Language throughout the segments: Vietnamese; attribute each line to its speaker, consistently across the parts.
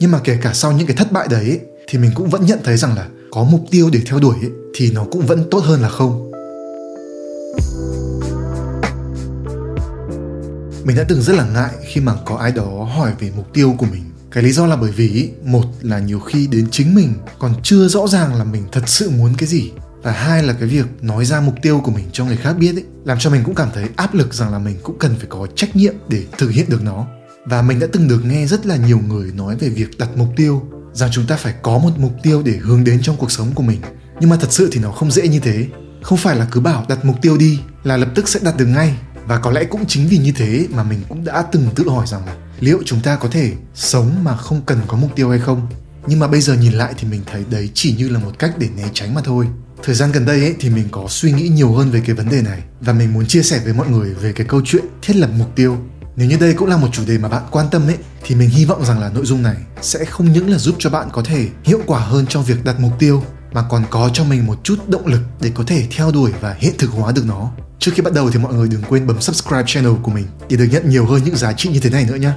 Speaker 1: nhưng mà kể cả sau những cái thất bại đấy, thì mình cũng vẫn nhận thấy rằng là có mục tiêu để theo đuổi thì nó cũng vẫn tốt hơn là không. Mình đã từng rất là ngại khi mà có ai đó hỏi về mục tiêu của mình. Cái lý do là bởi vì một là nhiều khi đến chính mình còn chưa rõ ràng là mình thật sự muốn cái gì, và hai là cái việc nói ra mục tiêu của mình cho người khác biết ấy, làm cho mình cũng cảm thấy áp lực rằng là mình cũng cần phải có trách nhiệm để thực hiện được nó và mình đã từng được nghe rất là nhiều người nói về việc đặt mục tiêu, rằng chúng ta phải có một mục tiêu để hướng đến trong cuộc sống của mình. Nhưng mà thật sự thì nó không dễ như thế. Không phải là cứ bảo đặt mục tiêu đi là lập tức sẽ đặt được ngay. Và có lẽ cũng chính vì như thế mà mình cũng đã từng tự hỏi rằng là liệu chúng ta có thể sống mà không cần có mục tiêu hay không? Nhưng mà bây giờ nhìn lại thì mình thấy đấy chỉ như là một cách để né tránh mà thôi. Thời gian gần đây ấy, thì mình có suy nghĩ nhiều hơn về cái vấn đề này. Và mình muốn chia sẻ với mọi người về cái câu chuyện thiết lập mục tiêu nếu như đây cũng là một chủ đề mà bạn quan tâm ấy thì mình hy vọng rằng là nội dung này sẽ không những là giúp cho bạn có thể hiệu quả hơn trong việc đặt mục tiêu mà còn có cho mình một chút động lực để có thể theo đuổi và hiện thực hóa được nó. Trước khi bắt đầu thì mọi người đừng quên bấm subscribe channel của mình để được nhận nhiều hơn những giá trị như thế này nữa nhé.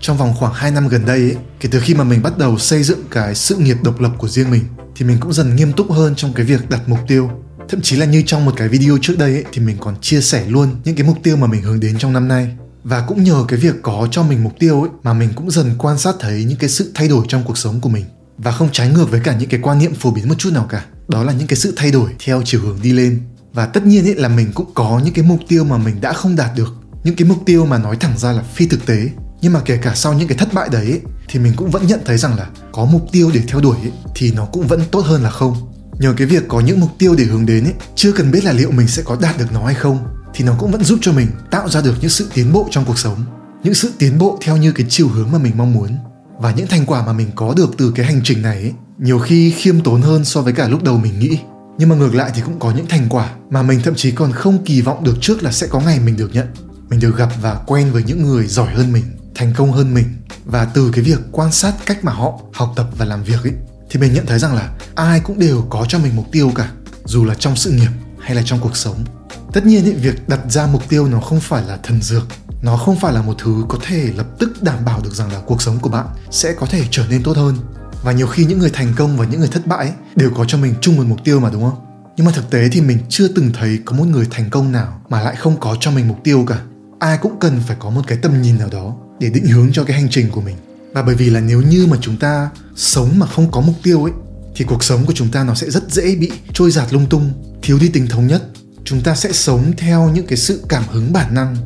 Speaker 1: Trong vòng khoảng 2 năm gần đây ấy, kể từ khi mà mình bắt đầu xây dựng cái sự nghiệp độc lập của riêng mình thì mình cũng dần nghiêm túc hơn trong cái việc đặt mục tiêu thậm chí là như trong một cái video trước đây ấy, thì mình còn chia sẻ luôn những cái mục tiêu mà mình hướng đến trong năm nay. Và cũng nhờ cái việc có cho mình mục tiêu ấy mà mình cũng dần quan sát thấy những cái sự thay đổi trong cuộc sống của mình. Và không trái ngược với cả những cái quan niệm phổ biến một chút nào cả đó là những cái sự thay đổi theo chiều hướng đi lên. Và tất nhiên ấy là mình cũng có những cái mục tiêu mà mình đã không đạt được. Những cái mục tiêu mà nói thẳng ra là phi thực tế. Nhưng mà kể cả sau những cái thất bại đấy ấy, thì mình cũng vẫn nhận thấy rằng là có mục tiêu để theo đuổi ấy, thì nó cũng vẫn tốt hơn là không nhờ cái việc có những mục tiêu để hướng đến ấy chưa cần biết là liệu mình sẽ có đạt được nó hay không thì nó cũng vẫn giúp cho mình tạo ra được những sự tiến bộ trong cuộc sống. Những sự tiến bộ theo như cái chiều hướng mà mình mong muốn. Và những thành quả mà mình có được từ cái hành trình này ấy, nhiều khi khiêm tốn hơn so với cả lúc đầu mình nghĩ. Nhưng mà ngược lại thì cũng có những thành quả mà mình thậm chí còn không kỳ vọng được trước là sẽ có ngày mình được nhận. Mình được gặp và quen với những người giỏi hơn mình thành công hơn mình. Và từ cái việc quan sát cách mà họ học tập và làm việc ấy thì mình nhận thấy rằng là ai cũng đều có cho mình mục tiêu cả dù là trong sự nghiệp hay là trong cuộc sống. Tất nhiên những việc đặt ra mục tiêu nó không phải là thần dược nó không phải là một thứ có thể lập tức đảm bảo được rằng là cuộc sống của bạn sẽ có thể trở nên tốt hơn. Và nhiều khi những người thành công và những người thất bại ấy, đều có cho mình chung một mục tiêu mà đúng không? Nhưng mà thực tế thì mình chưa từng thấy có một người thành công nào mà lại không có cho mình mục tiêu cả. Ai cũng cần phải có một cái tầm nhìn nào đó để định hướng cho cái hành trình của mình và bởi vì là nếu như mà chúng ta sống mà không có mục tiêu ấy, thì cuộc sống của chúng ta nó sẽ rất dễ bị trôi giạt lung tung. Thiếu đi tính thống nhất, chúng ta sẽ sống theo những cái sự cảm hứng bản năng,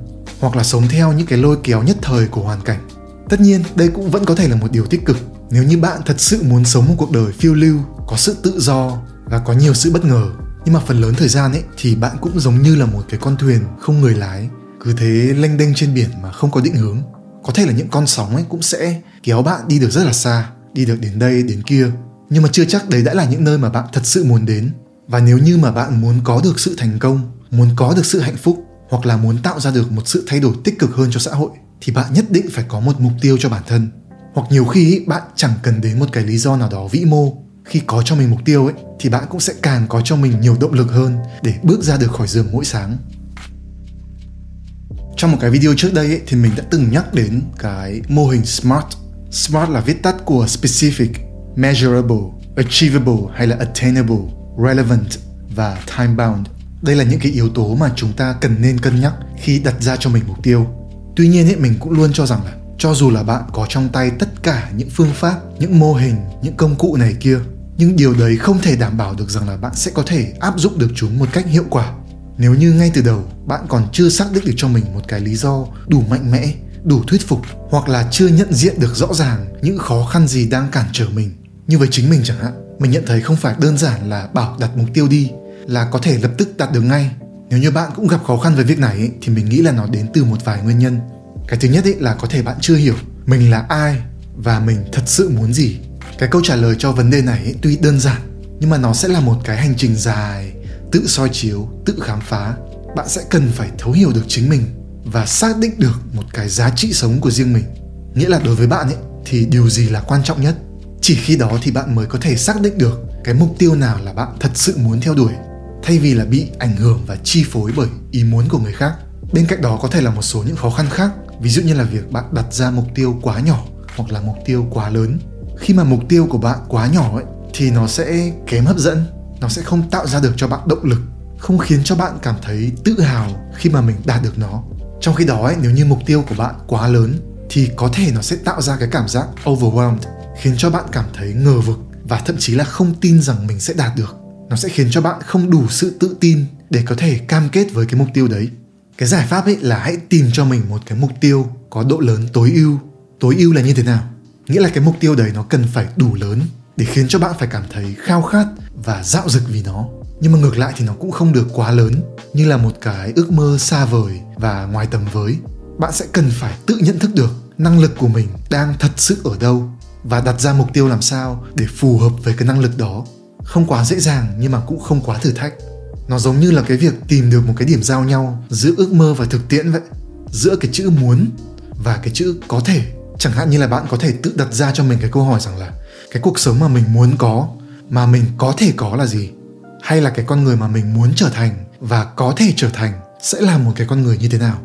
Speaker 1: hoặc là sống theo những cái lôi kéo nhất thời của hoàn cảnh. Tất nhiên, đây cũng vẫn có thể là một điều tích cực. Nếu như bạn thật sự muốn sống một cuộc đời phiêu lưu, có sự tự do và có nhiều sự bất ngờ, nhưng mà phần lớn thời gian ấy thì bạn cũng giống như là một cái con thuyền không người lái, cứ thế lênh đênh trên biển mà không có định hướng có thể là những con sóng ấy cũng sẽ kéo bạn đi được rất là xa, đi được đến đây, đến kia. Nhưng mà chưa chắc đấy đã là những nơi mà bạn thật sự muốn đến. Và nếu như mà bạn muốn có được sự thành công, muốn có được sự hạnh phúc, hoặc là muốn tạo ra được một sự thay đổi tích cực hơn cho xã hội, thì bạn nhất định phải có một mục tiêu cho bản thân. Hoặc nhiều khi bạn chẳng cần đến một cái lý do nào đó vĩ mô. Khi có cho mình mục tiêu ấy, thì bạn cũng sẽ càng có cho mình nhiều động lực hơn để bước ra được khỏi giường mỗi sáng trong một cái video trước đây ấy, thì mình đã từng nhắc đến cái mô hình SMART. SMART là viết tắt của Specific, Measurable, Achievable hay là Attainable, Relevant và Time Bound. Đây là những cái yếu tố mà chúng ta cần nên cân nhắc khi đặt ra cho mình mục tiêu. Tuy nhiên ấy, mình cũng luôn cho rằng là cho dù là bạn có trong tay tất cả những phương pháp, những mô hình, những công cụ này kia, nhưng điều đấy không thể đảm bảo được rằng là bạn sẽ có thể áp dụng được chúng một cách hiệu quả nếu như ngay từ đầu bạn còn chưa xác định được cho mình một cái lý do đủ mạnh mẽ đủ thuyết phục hoặc là chưa nhận diện được rõ ràng những khó khăn gì đang cản trở mình như với chính mình chẳng hạn mình nhận thấy không phải đơn giản là bảo đặt mục tiêu đi là có thể lập tức đạt được ngay. Nếu như bạn cũng gặp khó khăn với việc này ấy, thì mình nghĩ là nó đến từ một vài nguyên nhân. Cái thứ nhất ấy là có thể bạn chưa hiểu mình là ai và mình thật sự muốn gì. Cái câu trả lời cho vấn đề này ấy, tuy đơn giản nhưng mà nó sẽ là một cái hành trình dài tự soi chiếu, tự khám phá, bạn sẽ cần phải thấu hiểu được chính mình và xác định được một cái giá trị sống của riêng mình. Nghĩa là đối với bạn ấy, thì điều gì là quan trọng nhất? Chỉ khi đó thì bạn mới có thể xác định được cái mục tiêu nào là bạn thật sự muốn theo đuổi, thay vì là bị ảnh hưởng và chi phối bởi ý muốn của người khác. Bên cạnh đó có thể là một số những khó khăn khác, ví dụ như là việc bạn đặt ra mục tiêu quá nhỏ hoặc là mục tiêu quá lớn. Khi mà mục tiêu của bạn quá nhỏ ấy, thì nó sẽ kém hấp dẫn nó sẽ không tạo ra được cho bạn động lực không khiến cho bạn cảm thấy tự hào khi mà mình đạt được nó. Trong khi đó ấy, nếu như mục tiêu của bạn quá lớn thì có thể nó sẽ tạo ra cái cảm giác overwhelmed khiến cho bạn cảm thấy ngờ vực và thậm chí là không tin rằng mình sẽ đạt được. Nó sẽ khiến cho bạn không đủ sự tự tin để có thể cam kết với cái mục tiêu đấy. Cái giải pháp ấy là hãy tìm cho mình một cái mục tiêu có độ lớn tối ưu. Tối ưu là như thế nào? Nghĩa là cái mục tiêu đấy nó cần phải đủ lớn để khiến cho bạn phải cảm thấy khao khát và dạo dực vì nó. Nhưng mà ngược lại thì nó cũng không được quá lớn, như là một cái ước mơ xa vời và ngoài tầm với. Bạn sẽ cần phải tự nhận thức được năng lực của mình đang thật sự ở đâu và đặt ra mục tiêu làm sao để phù hợp với cái năng lực đó. Không quá dễ dàng nhưng mà cũng không quá thử thách. Nó giống như là cái việc tìm được một cái điểm giao nhau giữa ước mơ và thực tiễn vậy. Giữa cái chữ muốn và cái chữ có thể. Chẳng hạn như là bạn có thể tự đặt ra cho mình cái câu hỏi rằng là, cái cuộc sống mà mình muốn có mà mình có thể có là gì? Hay là cái con người mà mình muốn trở thành và có thể trở thành sẽ là một cái con người như thế nào?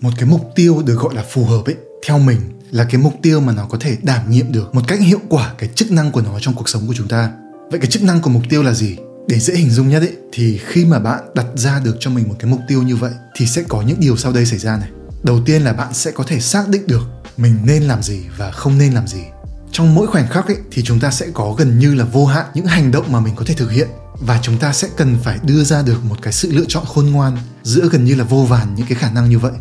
Speaker 1: Một cái mục tiêu được gọi là phù hợp ấy, theo mình là cái mục tiêu mà nó có thể đảm nhiệm được một cách hiệu quả cái chức năng của nó trong cuộc sống của chúng ta. Vậy cái chức năng của mục tiêu là gì? Để dễ hình dung nhất ấy, thì khi mà bạn đặt ra được cho mình một cái mục tiêu như vậy, thì sẽ có những điều sau đây xảy ra này. Đầu tiên là bạn sẽ có thể xác định được mình nên làm gì và không nên làm gì trong mỗi khoảnh khắc ấy thì chúng ta sẽ có gần như là vô hạn những hành động mà mình có thể thực hiện. Và chúng ta sẽ cần phải đưa ra được một cái sự lựa chọn khôn ngoan giữa gần như là vô vàn những cái khả năng như vậy.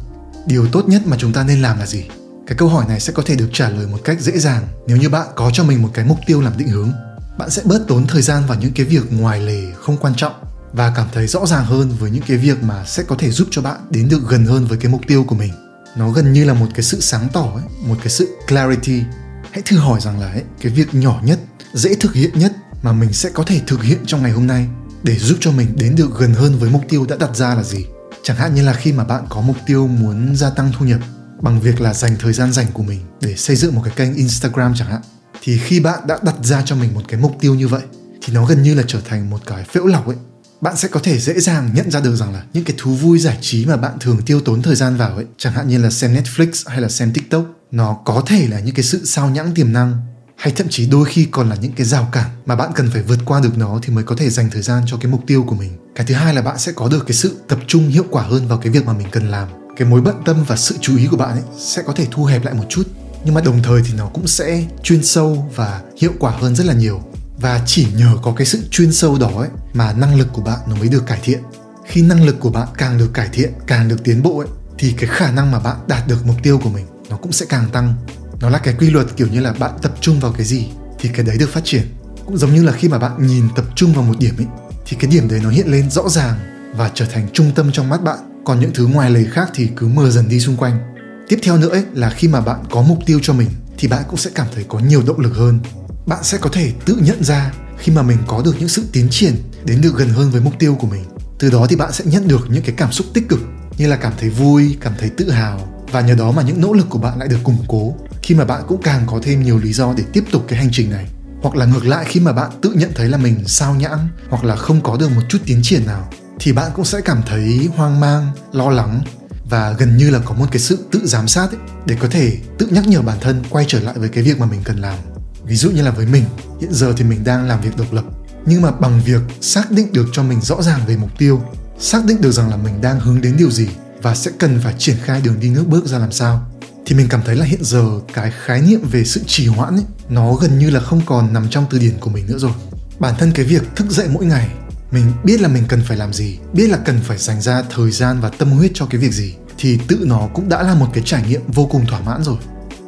Speaker 1: Điều tốt nhất mà chúng ta nên làm là gì? Cái câu hỏi này sẽ có thể được trả lời một cách dễ dàng nếu như bạn có cho mình một cái mục tiêu làm định hướng. Bạn sẽ bớt tốn thời gian vào những cái việc ngoài lề không quan trọng và cảm thấy rõ ràng hơn với những cái việc mà sẽ có thể giúp cho bạn đến được gần hơn với cái mục tiêu của mình. Nó gần như là một cái sự sáng tỏ ấy, một cái sự clarity hãy thử hỏi rằng là ấy, cái việc nhỏ nhất dễ thực hiện nhất mà mình sẽ có thể thực hiện trong ngày hôm nay để giúp cho mình đến được gần hơn với mục tiêu đã đặt ra là gì? Chẳng hạn như là khi mà bạn có mục tiêu muốn gia tăng thu nhập bằng việc là dành thời gian dành của mình để xây dựng một cái kênh instagram chẳng hạn thì khi bạn đã đặt ra cho mình một cái mục tiêu như vậy thì nó gần như là trở thành một cái phễu lọc ấy. Bạn sẽ có thể dễ dàng nhận ra được rằng là những cái thú vui giải trí mà bạn thường tiêu tốn thời gian vào ấy chẳng hạn như là xem netflix hay là xem tiktok nó có thể là những cái sự sao nhãng tiềm năng, hay thậm chí đôi khi còn là những cái rào cản mà bạn cần phải vượt qua được nó thì mới có thể dành thời gian cho cái mục tiêu của mình. Cái thứ hai là bạn sẽ có được cái sự tập trung hiệu quả hơn vào cái việc mà mình cần làm. Cái mối bận tâm và sự chú ý của bạn ấy sẽ có thể thu hẹp lại một chút, nhưng mà đồng thời thì nó cũng sẽ chuyên sâu và hiệu quả hơn rất là nhiều. Và chỉ nhờ có cái sự chuyên sâu đó ấy mà năng lực của bạn nó mới được cải thiện. Khi năng lực của bạn càng được cải thiện, càng được tiến bộ ấy, thì cái khả năng mà bạn đạt được mục tiêu của mình nó cũng sẽ càng tăng. Nó là cái quy luật kiểu như là bạn tập trung vào cái gì thì cái đấy được phát triển. Cũng giống như là khi mà bạn nhìn tập trung vào một điểm ấy thì cái điểm đấy nó hiện lên rõ ràng và trở thành trung tâm trong mắt bạn. Còn những thứ ngoài lề khác thì cứ mờ dần đi xung quanh. Tiếp theo nữa ấy, là khi mà bạn có mục tiêu cho mình thì bạn cũng sẽ cảm thấy có nhiều động lực hơn. Bạn sẽ có thể tự nhận ra khi mà mình có được những sự tiến triển đến được gần hơn với mục tiêu của mình. Từ đó thì bạn sẽ nhận được những cái cảm xúc tích cực như là cảm thấy vui cảm thấy tự hào và nhờ đó mà những nỗ lực của bạn lại được củng cố khi mà bạn cũng càng có thêm nhiều lý do để tiếp tục cái hành trình này. Hoặc là ngược lại khi mà bạn tự nhận thấy là mình sao nhãng hoặc là không có được một chút tiến triển nào thì bạn cũng sẽ cảm thấy hoang mang lo lắng và gần như là có một cái sự tự giám sát ấy, để có thể tự nhắc nhở bản thân quay trở lại với cái việc mà mình cần làm. Ví dụ như là với mình hiện giờ thì mình đang làm việc độc lập nhưng mà bằng việc xác định được cho mình rõ ràng về mục tiêu xác định được rằng là mình đang hướng đến điều gì và sẽ cần phải triển khai đường đi nước bước ra làm sao. Thì mình cảm thấy là hiện giờ cái khái niệm về sự trì hoãn ấy, nó gần như là không còn nằm trong từ điển của mình nữa rồi. Bản thân cái việc thức dậy mỗi ngày mình biết là mình cần phải làm gì biết là cần phải dành ra thời gian và tâm huyết cho cái việc gì thì tự nó cũng đã là một cái trải nghiệm vô cùng thỏa mãn rồi.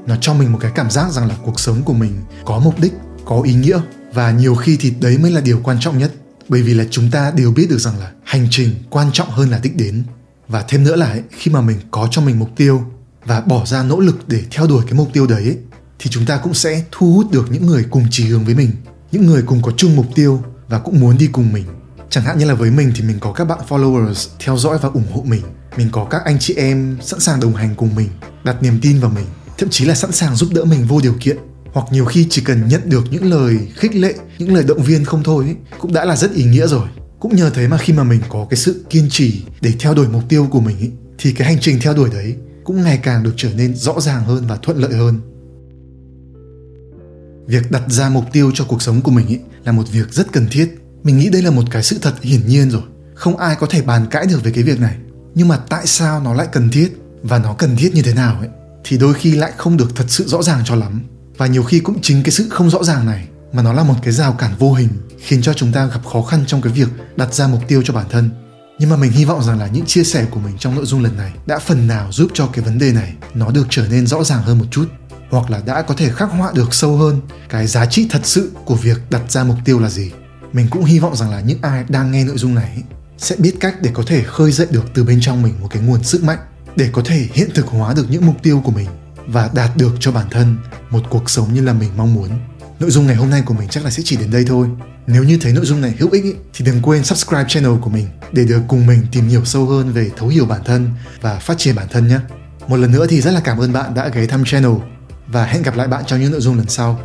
Speaker 1: Nó cho mình một cái cảm giác rằng là cuộc sống của mình có mục đích có ý nghĩa và nhiều khi thì đấy mới là điều quan trọng nhất. Bởi vì là chúng ta đều biết được rằng là hành trình quan trọng hơn là đích đến và thêm nữa là ấy, khi mà mình có cho mình mục tiêu và bỏ ra nỗ lực để theo đuổi cái mục tiêu đấy ấy, thì chúng ta cũng sẽ thu hút được những người cùng chỉ hướng với mình những người cùng có chung mục tiêu và cũng muốn đi cùng mình. Chẳng hạn như là với mình thì mình có các bạn followers theo dõi và ủng hộ mình. Mình có các anh chị em sẵn sàng đồng hành cùng mình đặt niềm tin vào mình thậm chí là sẵn sàng giúp đỡ mình vô điều kiện. Hoặc nhiều khi chỉ cần nhận được những lời khích lệ những lời động viên không thôi ấy, cũng đã là rất ý nghĩa rồi cũng nhờ thế mà khi mà mình có cái sự kiên trì để theo đuổi mục tiêu của mình ý, thì cái hành trình theo đuổi đấy cũng ngày càng được trở nên rõ ràng hơn và thuận lợi hơn. Việc đặt ra mục tiêu cho cuộc sống của mình ý, là một việc rất cần thiết. Mình nghĩ đây là một cái sự thật hiển nhiên rồi. Không ai có thể bàn cãi được về cái việc này. Nhưng mà tại sao nó lại cần thiết và nó cần thiết như thế nào ấy thì đôi khi lại không được thật sự rõ ràng cho lắm. Và nhiều khi cũng chính cái sự không rõ ràng này mà nó là một cái rào cản vô hình, khiến cho chúng ta gặp khó khăn trong cái việc đặt ra mục tiêu cho bản thân. Nhưng mà mình hy vọng rằng là những chia sẻ của mình trong nội dung lần này đã phần nào giúp cho cái vấn đề này nó được trở nên rõ ràng hơn một chút, hoặc là đã có thể khắc họa được sâu hơn cái giá trị thật sự của việc đặt ra mục tiêu là gì. Mình cũng hy vọng rằng là những ai đang nghe nội dung này sẽ biết cách để có thể khơi dậy được từ bên trong mình một cái nguồn sức mạnh để có thể hiện thực hóa được những mục tiêu của mình và đạt được cho bản thân một cuộc sống như là mình mong muốn nội dung ngày hôm nay của mình chắc là sẽ chỉ đến đây thôi. Nếu như thấy nội dung này hữu ích ý, thì đừng quên subscribe channel của mình để được cùng mình tìm hiểu sâu hơn về thấu hiểu bản thân và phát triển bản thân nhé. Một lần nữa thì rất là cảm ơn bạn đã ghé thăm channel và hẹn gặp lại bạn trong những nội dung lần sau.